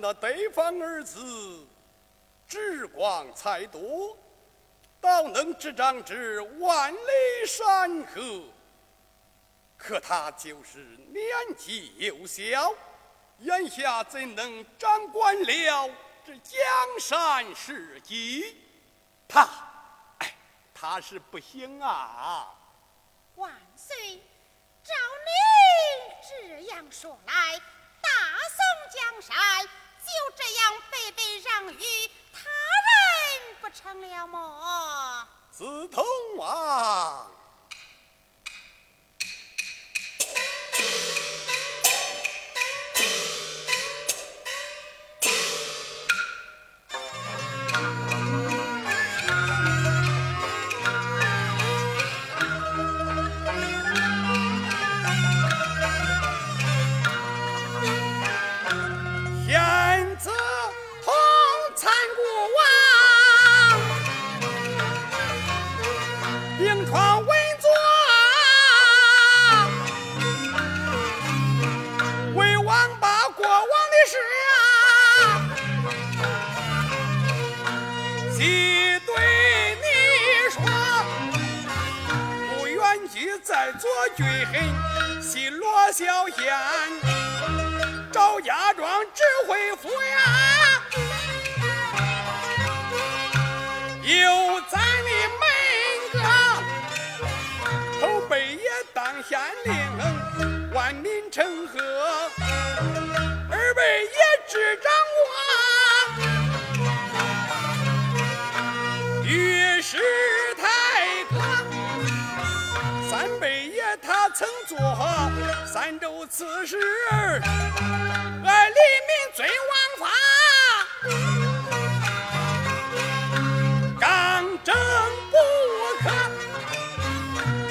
那对方儿子，智广才多，倒能执掌之万里山河。可他就是年纪幼小，眼下怎能掌管了这江山社稷？他，哎，他是不行啊！做。三州刺史，俺黎民尊王法，刚正不可。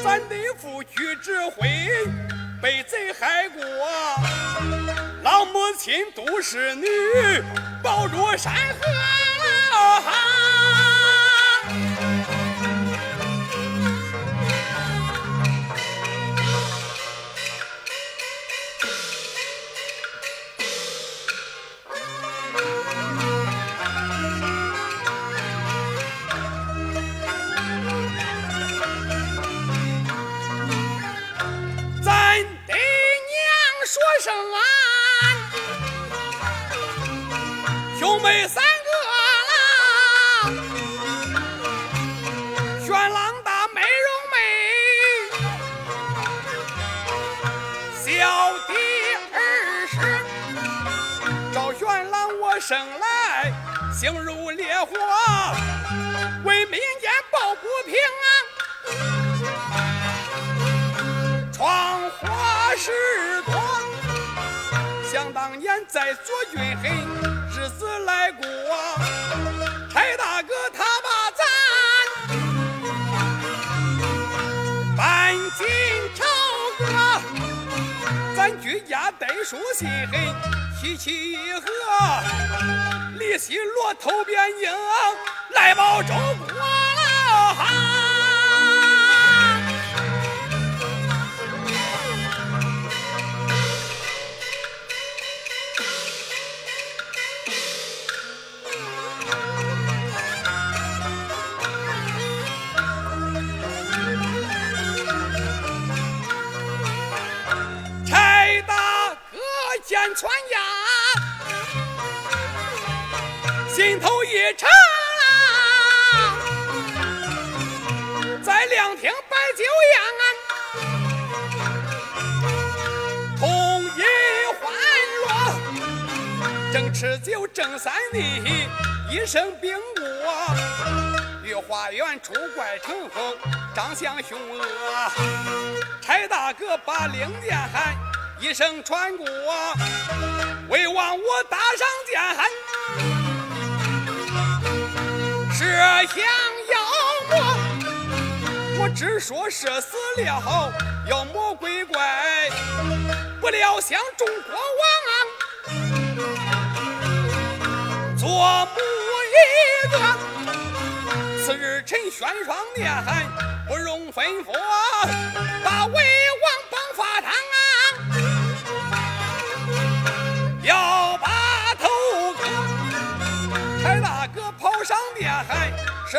咱得负去指挥，被贼害过，老母亲都是女，保住山河。妹三个啦，玄朗的美容妹，小弟儿是赵玄朗，我生来形如烈火，为民间抱不平，闯祸事。当年在左军黑，日子来过，柴大哥他把咱搬进朝歌，咱居家带书信黑，喜气和，李西罗头边硬，来报周国。心头一沉啊，在凉亭摆酒宴，同饮欢乐，正吃酒正三地，一声兵过，御花园出怪成风，长相凶恶。柴大哥把令箭喊，一声传过，为王我打上箭喊，想要么，我只说射死了妖魔鬼怪，不料想中国王。做母一个，次日陈宣霜念喊，不容吩咐，把魏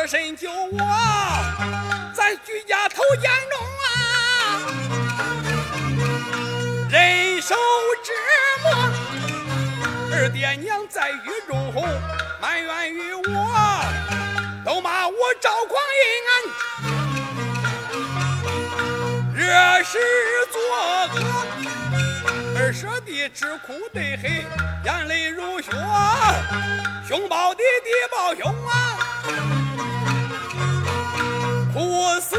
舍身救我，咱居家头严重啊，人受折磨。二爹娘在狱中埋怨于我，都骂我赵匡胤，惹事作恶。二舍弟吃苦得很，眼泪如血，兄抱弟，弟抱兄啊，哭死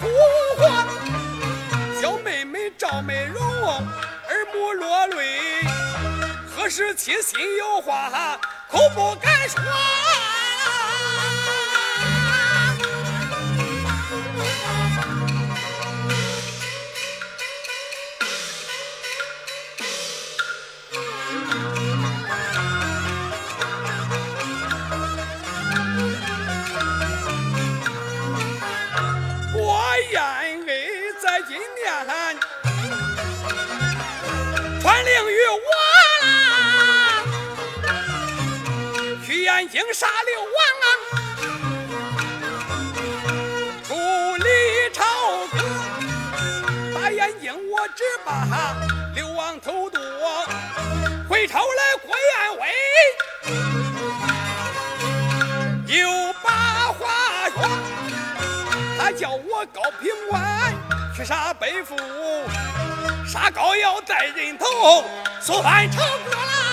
哭活。小妹妹赵美容，儿目落泪。何时起心有话，口不敢说。我愿为在今天传令于我啦，去燕京杀刘王啊，处理朝歌，打燕京我只把刘王头剁，回朝来郭彦威，高平关去杀北府，杀高要带人头，速犯朝歌啦！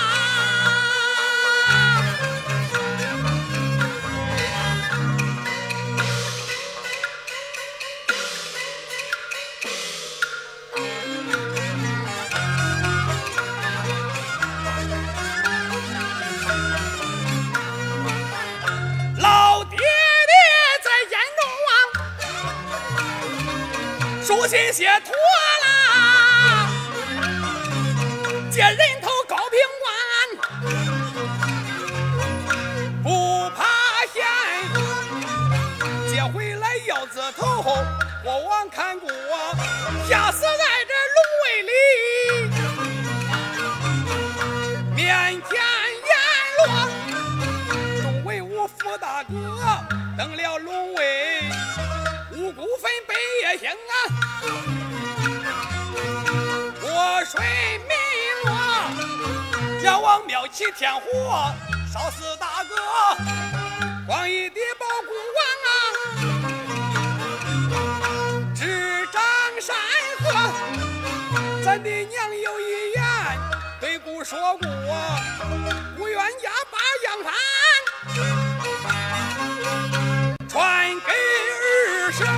中啊，书信写妥啦，接人头高平官，不怕险，接回来腰子头，国王看过，阎王庙起天火，烧死大哥；光义爹保孤王啊，智障山河。咱的娘有一言对姑说过，我愿家把养翻，传给儿孙。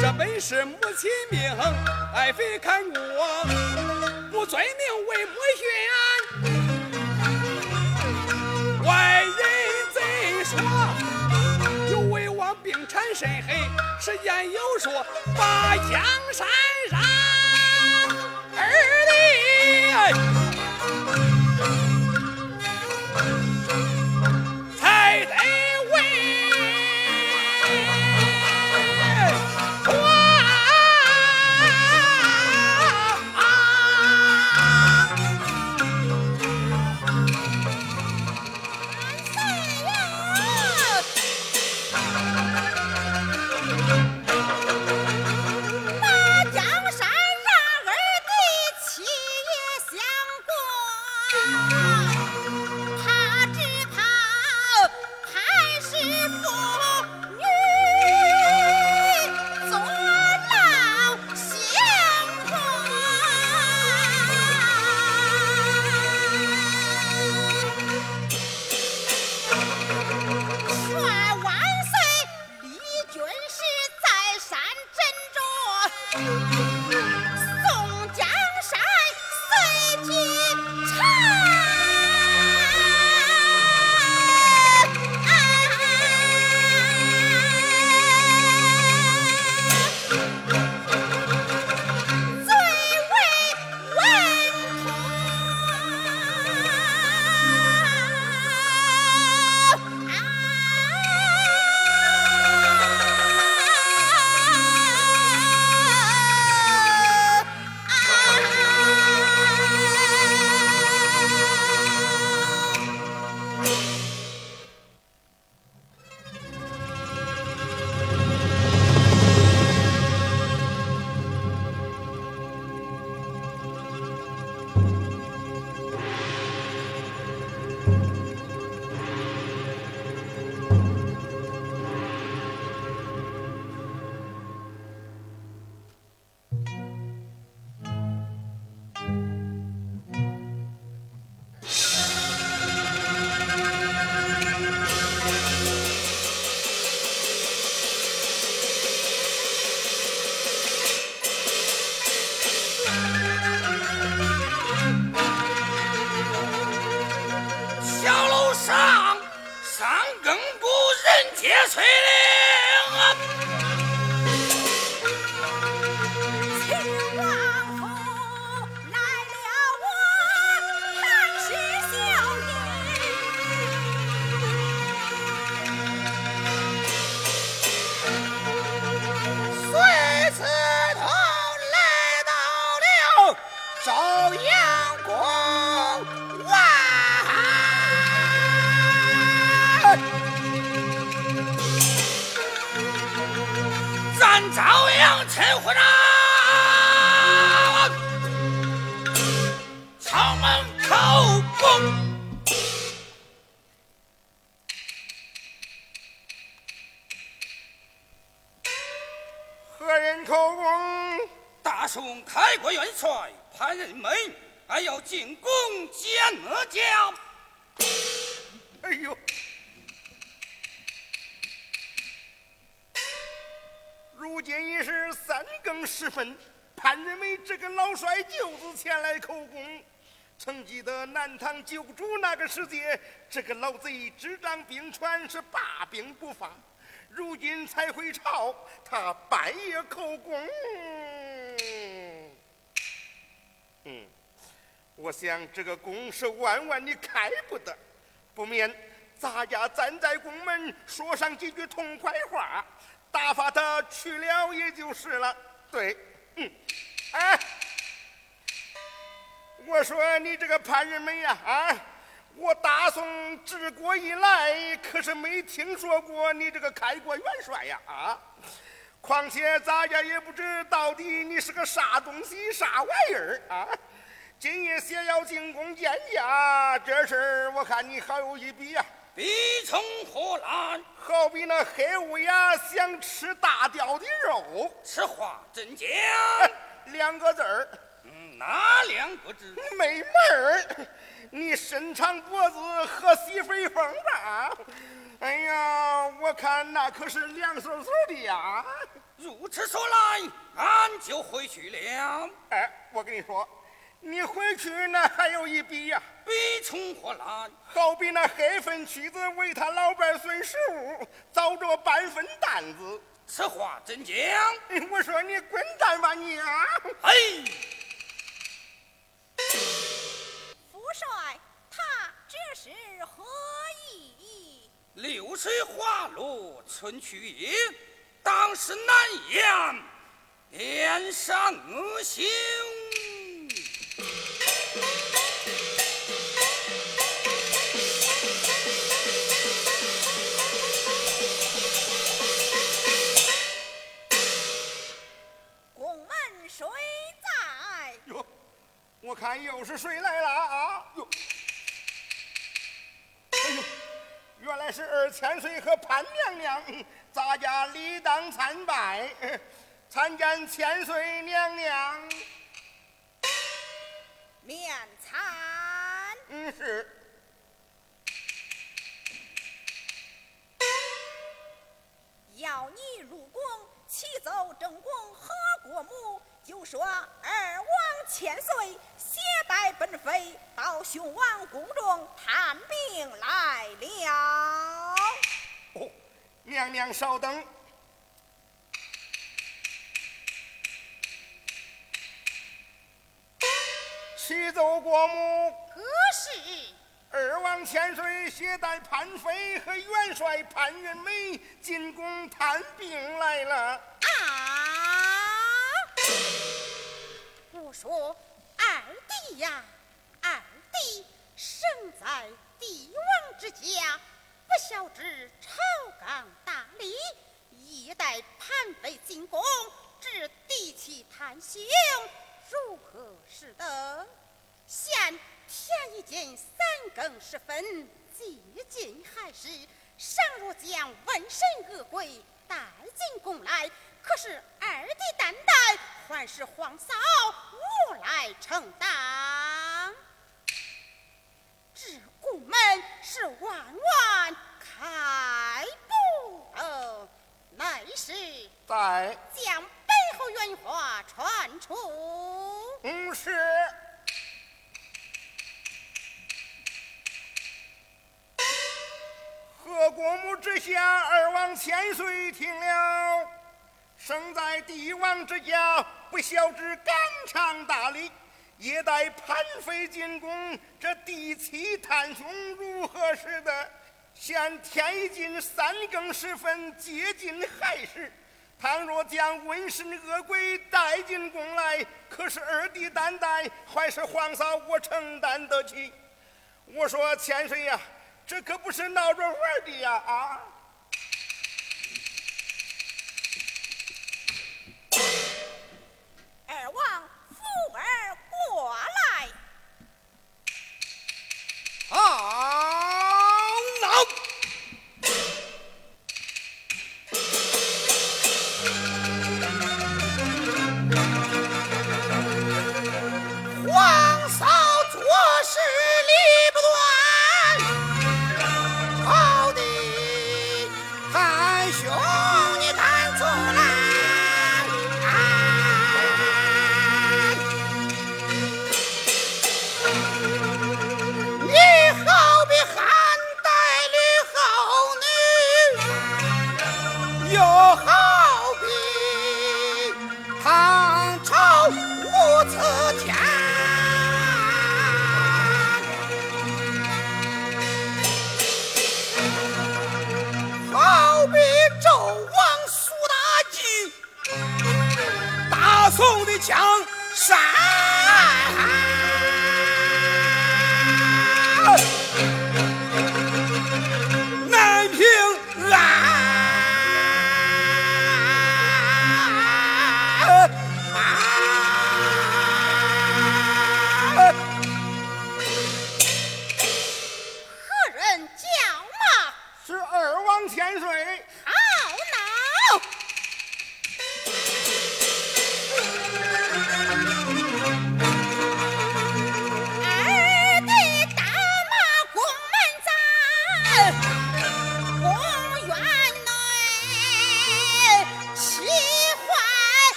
这本是母亲命，爱妃看过，不遵命为母训啊。身黑？是言有说把江山让儿弟。潘仁美还要进宫见阿娇。哎呦！如今已是三更时分，潘仁美这个老帅舅子前来叩宫。曾记得南唐旧主那个时节，这个老贼执掌兵权是罢兵不发。如今才回朝，他半夜叩宫。嗯，我想这个宫是万万你开不得，不免咱家站在宫门说上几句痛快话，打发他去了也就是了。对，嗯，哎。我说你这个潘仁美呀，啊！我大宋治国以来，可是没听说过你这个开国元帅呀，啊！况且咱家也不知到底你是个啥东西、啥玩意儿啊！今夜先要进宫见驾，这事儿我看你好有一比呀。比从何来？好比那黑乌鸦想吃大雕的肉。此话怎讲？两个字儿。哪两个字？没门儿！你伸长脖子喝西北风吧？哎呀，我看那可是凉飕飕的呀！如此说来，俺就回去了。哎，我跟你说，你回去那还有一笔呀，笔从何来？好比那黑粉妻子为他老伴孙十五，遭着半分担子。此话怎讲？我说你滚蛋吧你啊！哎，夫帅，他这是何意？流水花落春去也，当时难言，脸上恶行。宫门谁在？哟，我看又是谁来了啊？哟，原来是二千岁和潘娘娘，咱家理当参拜，参见千岁娘娘。面参。嗯，是。要你入宫，启奏正宫和国母，就说二王千岁携带本妃到雄王宫中探病来了。哦，娘娘稍等。启奏国母，何事？二王千岁携带潘妃和元帅潘元美进宫探病来了。说二弟呀，二弟生在帝王之家，不晓之朝纲大礼，一带潘妃进宫，至帝妻探兄，如何是得？现天已经三更时分，接近亥时，尚若将瘟神恶鬼带进宫来，可是二弟担待，还是皇嫂我来承担。只顾门是万万开不得，内是在，将背后原话传出。嗯是。何国母之下，二王千岁听了，生在帝王之家，不晓知纲常大礼，也待潘妃进宫，这第七探兄如何是得？现天已近三更时分，接近亥时，倘若将瘟神恶鬼带进宫来，可是二弟担待，还是皇嫂我承担得起？我说千岁呀、这可不是闹着玩的呀！啊，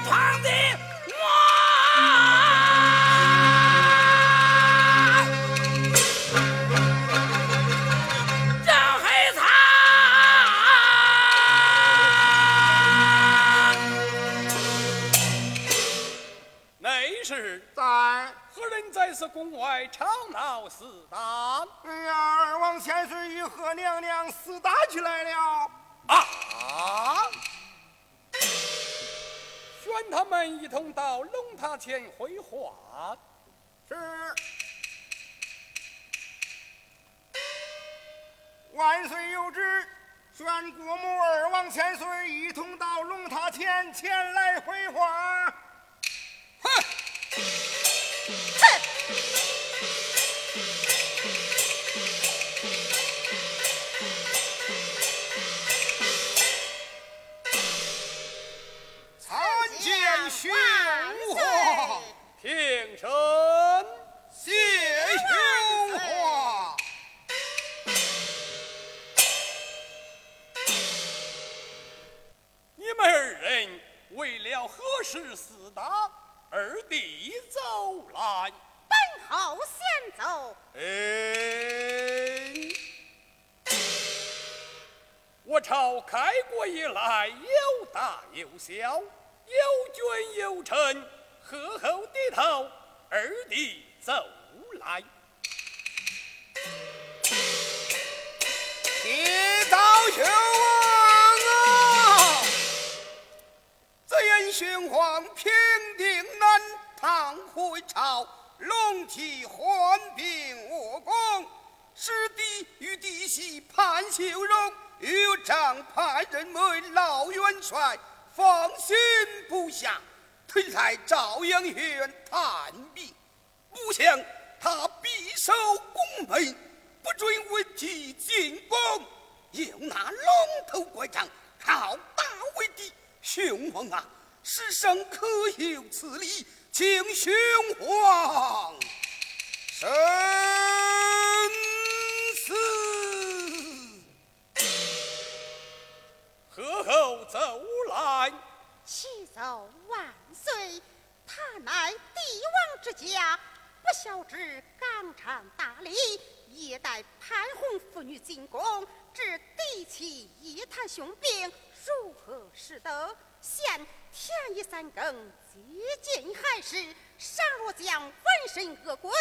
旁的我赵黑，内何人在此宫外吵闹厮打？二王千岁与何娘娘厮打。到龙塔前回话。是。万岁有旨，宣国母二王千岁一同到龙塔前前来回话。哼！皇，平身。谢宣皇。你们二人为了何事厮打？二弟走来。本侯先走。哎，我朝开国以来，有大有小，有君有臣，何后低头？二弟走来。铁道雄王啊！只因宣皇平定南唐回朝，龙体患病卧宫，师弟与弟媳潘秀荣与长派人为老元帅，放心不下，推来朝阳院探病。不想他匕首拱门，不准文体进宫，又拿龙头拐杖靠打为敌。宣皇啊，世上可有此理？请宣皇深思。何后走来？启奏万岁，他乃帝王之家，不孝之纲常大礼，夜带潘红妇女进宫，致嫡妻一探凶病，如何是得？现天已三更，接近亥时，尚若将纹身恶鬼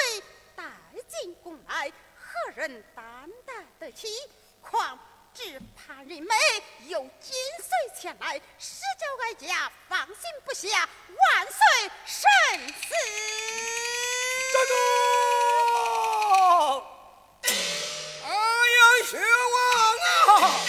带进宫来，何人担待得起？况只怕人美又紧随前来，实叫哀家放心不下。万岁慎思。站住！哎呀，宣王啊！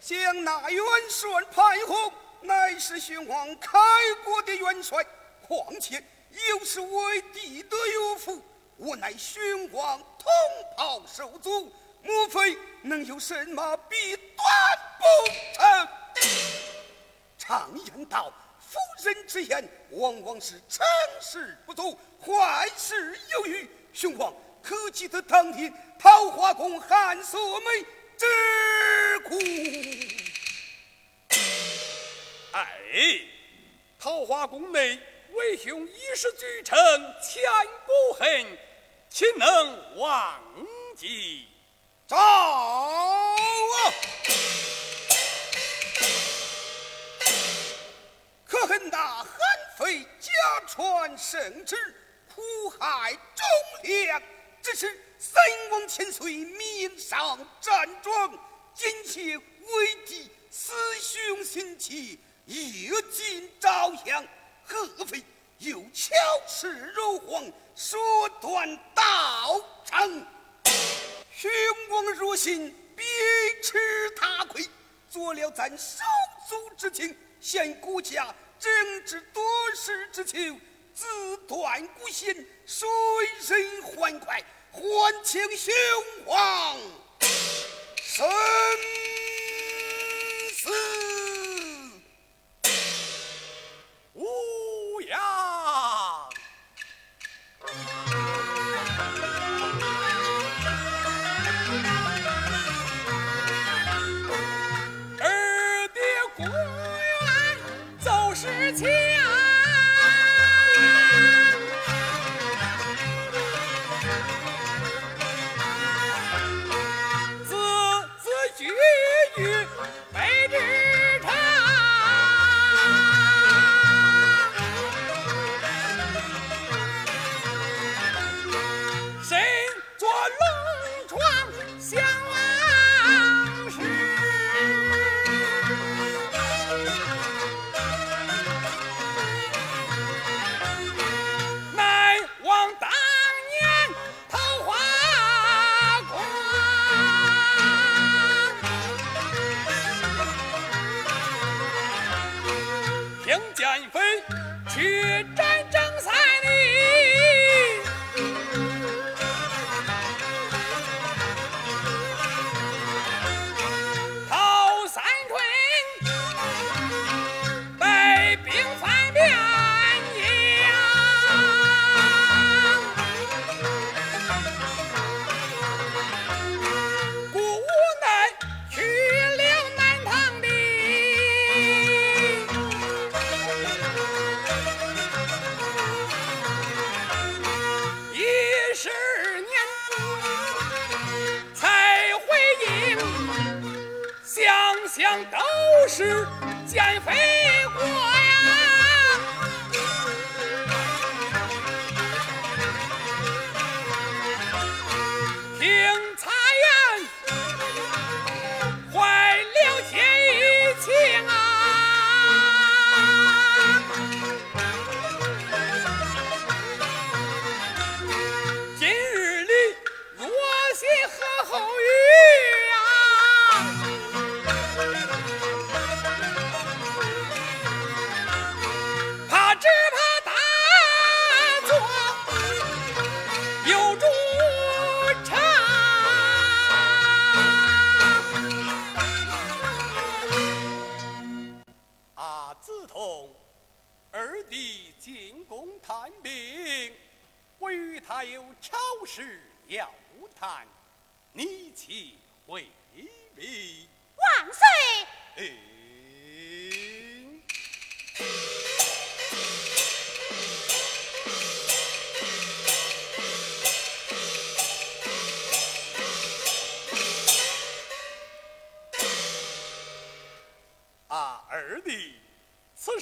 将那元帅潘洪，乃是宣王开国的元帅，况且又是为帝的有福，我乃宣王同袍手足，莫非能有什么弊端不成？常言道，妇人之言往往是成事不足，坏事有余。宣皇可记得当天桃花宫汉素梅之苦？哎，桃花宫内为兄一时举城，千古恨，岂能忘记？走啊！可恨那韩非假传圣旨，苦害忠良。只是三王千岁命上战状，今且为敌思兄心切，夜尽朝阳，合非又巧施柔黄，说断道成。雄王若心，必吃大亏，做了咱手足之情，现孤家政治多事之情，自断孤心，谁人欢快？还请宣皇深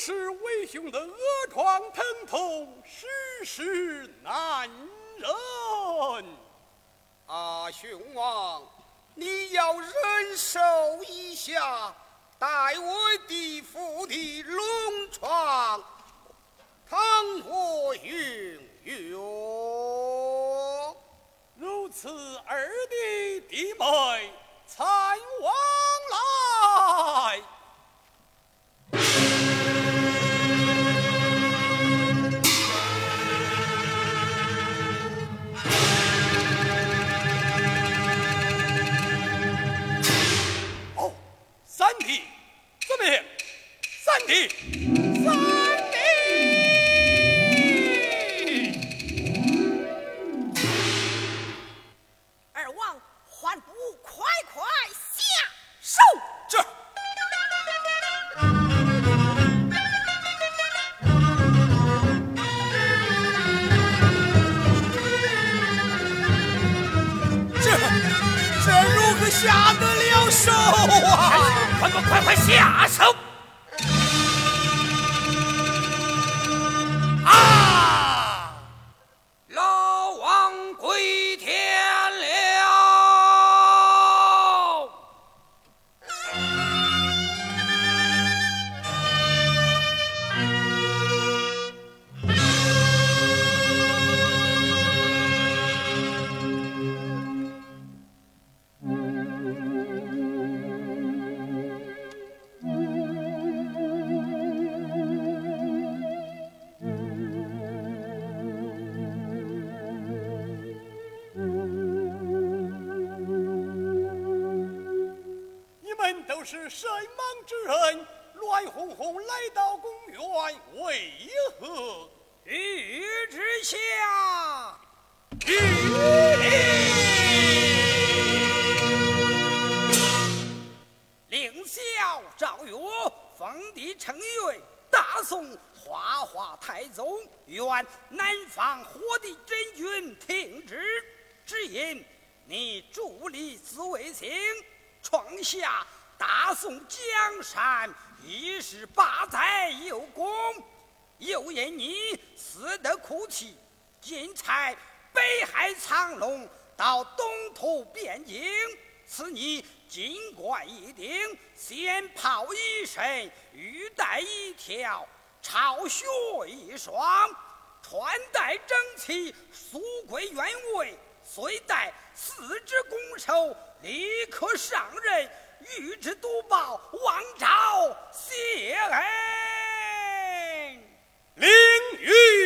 是为兄的恶疮疼痛，实是难忍。啊，兄王，你要忍受一下，待我的父的龙床，倘我允许。如此，二弟弟妹下手！这这这如何下得了手啊？快快快快下手！到东土边境，赐你金冠一顶，仙袍一身，玉带一条，朝靴一双，穿戴整齐，素贵原位，虽带四支拱手，立刻上任，与之督报，王朝谢恩。领谕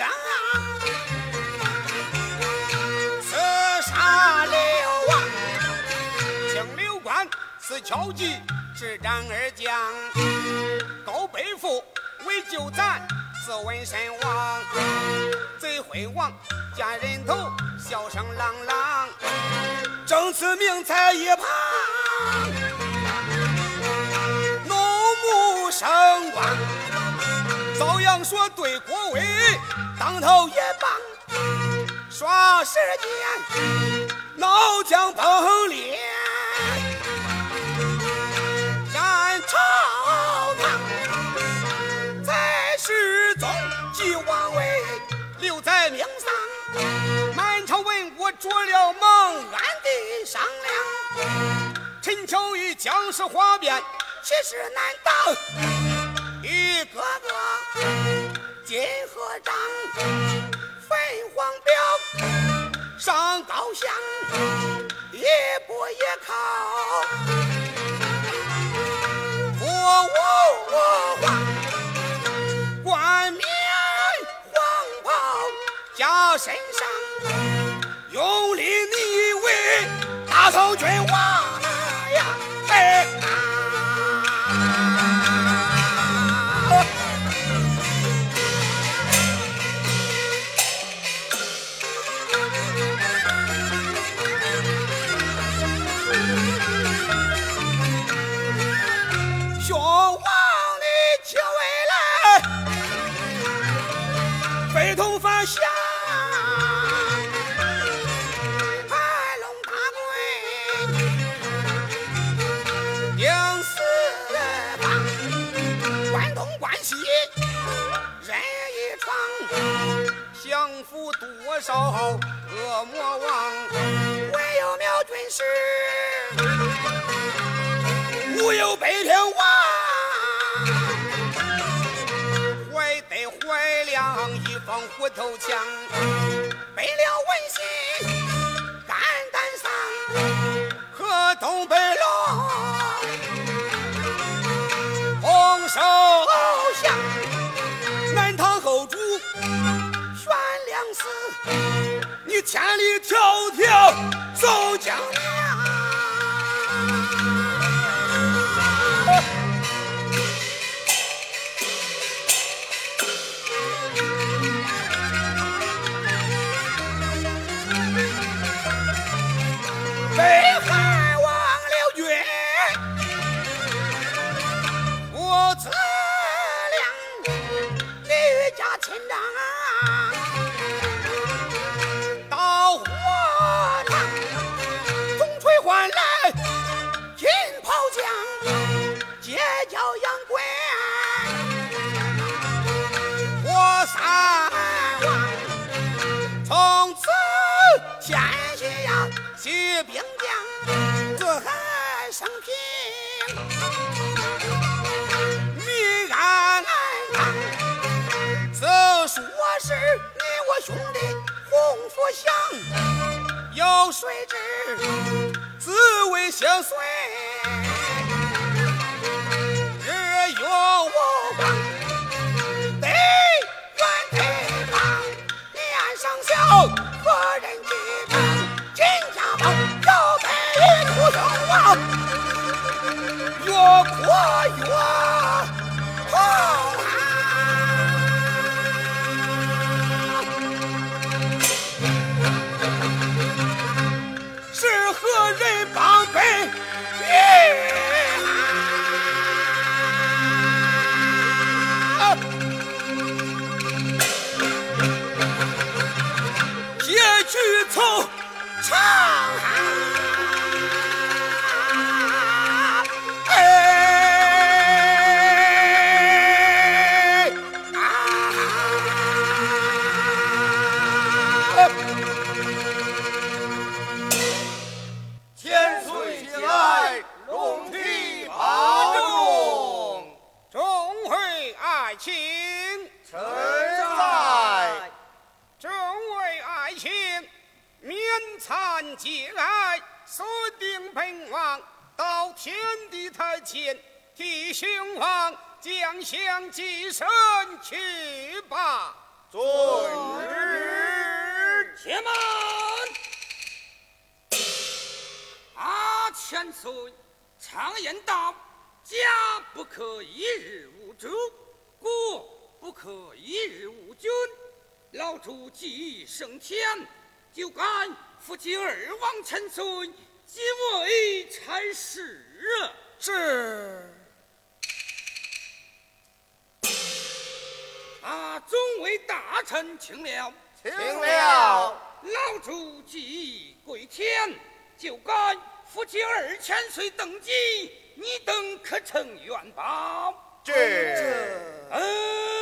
下眼睛，刺杀刘王。清刘关四敲击，执斩二将。高背负为救咱，自刎身亡。贼会王见人头，笑声朗朗。正此命在一旁，怒目生光。遭阳说对郭威，当头一棒，耍时间，脑浆崩裂，战朝堂，在世宗即王位，留在命丧。满朝文武着了梦，暗地商量。陈巧与将士哗变，气势难当，一个个金河掌，焚黄标，上高香，一步一靠，我我我皇，冠冕黄袍加身上，用力你为大宋君王多少恶魔王？唯有苗军师。无有北天王，怀得怀亮一方虎头枪，背了文信肝胆丧，和东北龙红手相，南唐后主，你千里迢迢走江南。呀，起兵将，自海升平，你安康。此说是你我兄弟洪福祥，有谁知自为相随，日月无光。得远地方，面上笑，何人记越过越红啊！是何人帮北越啊？结局从长安。前，替兄王将相祭神去吧。遵旨，且慢。阿千岁，常言道，家不可一日无主，国不可一日无君。老主既已升天，就该扶起尔王千岁，即为差使。是。啊，众位大臣，请了，请了。老主既归天，就该夫妻二千岁登基，你等可成愿报？这。嗯。